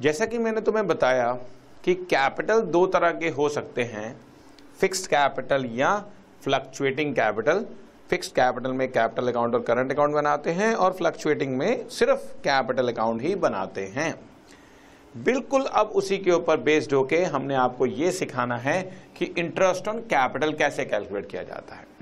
जैसा कि मैंने तुम्हें बताया कि कैपिटल दो तरह के हो सकते हैं, फिक्स्ड कैपिटल या फ्लक्चुएटिंग कैपिटल। फिक्स्ड कैपिटल में कैपिटल अकाउंट और करंट अकाउंट बनाते हैं और फ्लक्चुएटिंग में सिर्फ़ कैपिटल अकाउंट ही बनाते हैं। बिल्कुल अब उसी के ऊपर बेस्ड होके हमने आपको यह सिखाना है कि इंटरेस्ट ऑन कैपिटल कैसे कैलकुलेट किया जाता है।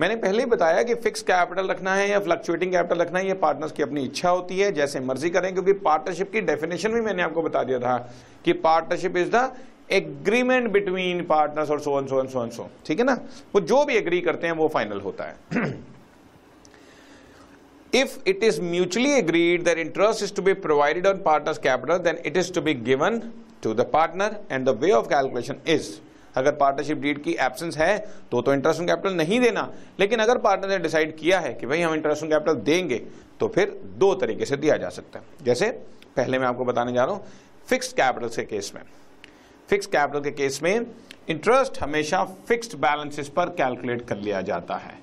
मैंने पहले ही बताया कि फिक्स कैपिटल रखना है या फ्लक्चुएटिंग कैपिटल रखना है, ये पार्टनर्स की अपनी इच्छा होती है, जैसे मर्ज़ी करें, क्योंकि पार्टनरशिप की डेफिनेशन भी मैंने आपको बता दिया था कि partnership is the agreement between partners और सो सो सो सो ठीक है ना? वो जो भी एग्री करते हैं, वो फाइनल होता है। If it is mutually agreed that interest is to be provided on partner's capital, then it is to be given to the partner, and the way of calculation is अगर partnership deed की absence है तो तो interest on capital नहीं देना। लेकिन अगर partner ने डिसाइड किया है कि भाई हम इंटरेस्ट ऑन कैपिटल देंगे तो फिर दो तरीके से दिया जा सकता है। जैसे पहले मैं आपको बताने जा रहा हूँ फिक्स्ड कैपिटल के केस में। फिक्स कैपिटल के केस में इंटरेस्ट हमेशा फिक्स्ड बैलेंसेस पर कैलकुलेट कर लिया जाता है।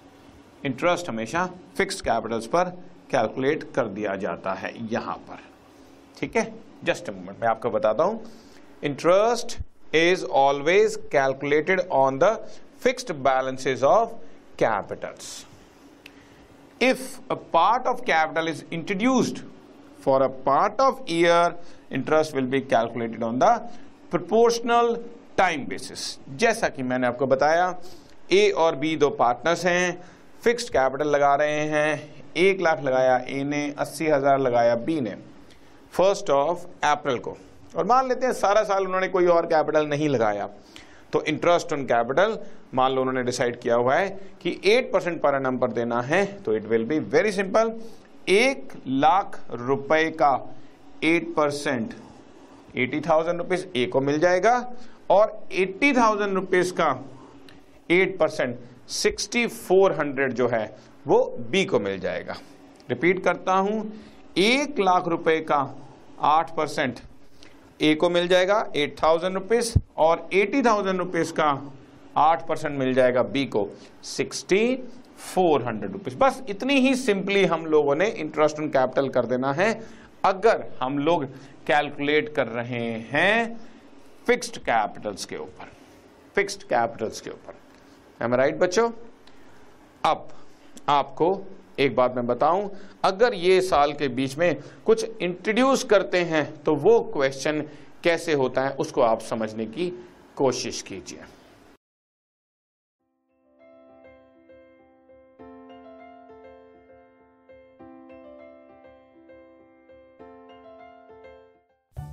इंटरेस्ट हमेशा फिक्स्ड कैपिटल्स पर कैलकुलेट कर दिया जाता है यहाँ पर। ठीक है? जस्ट मोमेंट मैं आपको बताता हूँ। Interest is always calculated on the fixed balances of capitals. If a part of capital is introduced for a part of year, interest will be calculated on the proportional time basis जैसा कि मैंने आपको बताया ए और B दो partners हैं fixed capital लगा रहे हैं एक लाख लगाया ए ने अस्सी हज़ार लगाया बी ने फ़र्स्ट ऑफ़ अप्रैल को और मान लेते हैं सारा साल उन्होंने कोई और कैपिटल नहीं लगाया तो इंटरेस्ट ऑन कैपिटल मान लो उन्होंने डिसाइड किया हुआ है कि 8 परसेंट पर एनम पर देना है तो it will be very simple एक लाख रुपए का 8 percent eighty thousand rupees A को मिल जाएगा और एट्टी थाउज़ेंड रुपीज़ का 8 परसेंट सिक्सटी फोर हंड्रेड जो है वो बी को मिल जाएगा। रिपीट करता हूँ, एक लाख रुपए का आठ परसेंट ए को मिल जाएगा एट थाउज़ेंड रुपीज़ और एटी थाउज़ेंड रुपीज़ का आठ परसेंट मिल जाएगा बी को सिक्सटी फोर हंड्रेड रुपीज़ बस इतनी ही सिंपली हम लोगों ने इंटरेस्ट ऑन कैपिटल कर देना है। अगर हम लोग कैलकुलेट कर रहे हैं फिक्स्ड कैपिटल्स के ऊपर फिक्स्ड कैपिटल्स के ऊपर। एम राइट बच्चों? अब आपको एक बात मैं बताऊँ, अगर ये साल के बीच में कुछ इंट्रोड्यूस करते हैं तो वो क्वेश्चन कैसे होता है, उसको आप समझने की कोशिश कीजिए।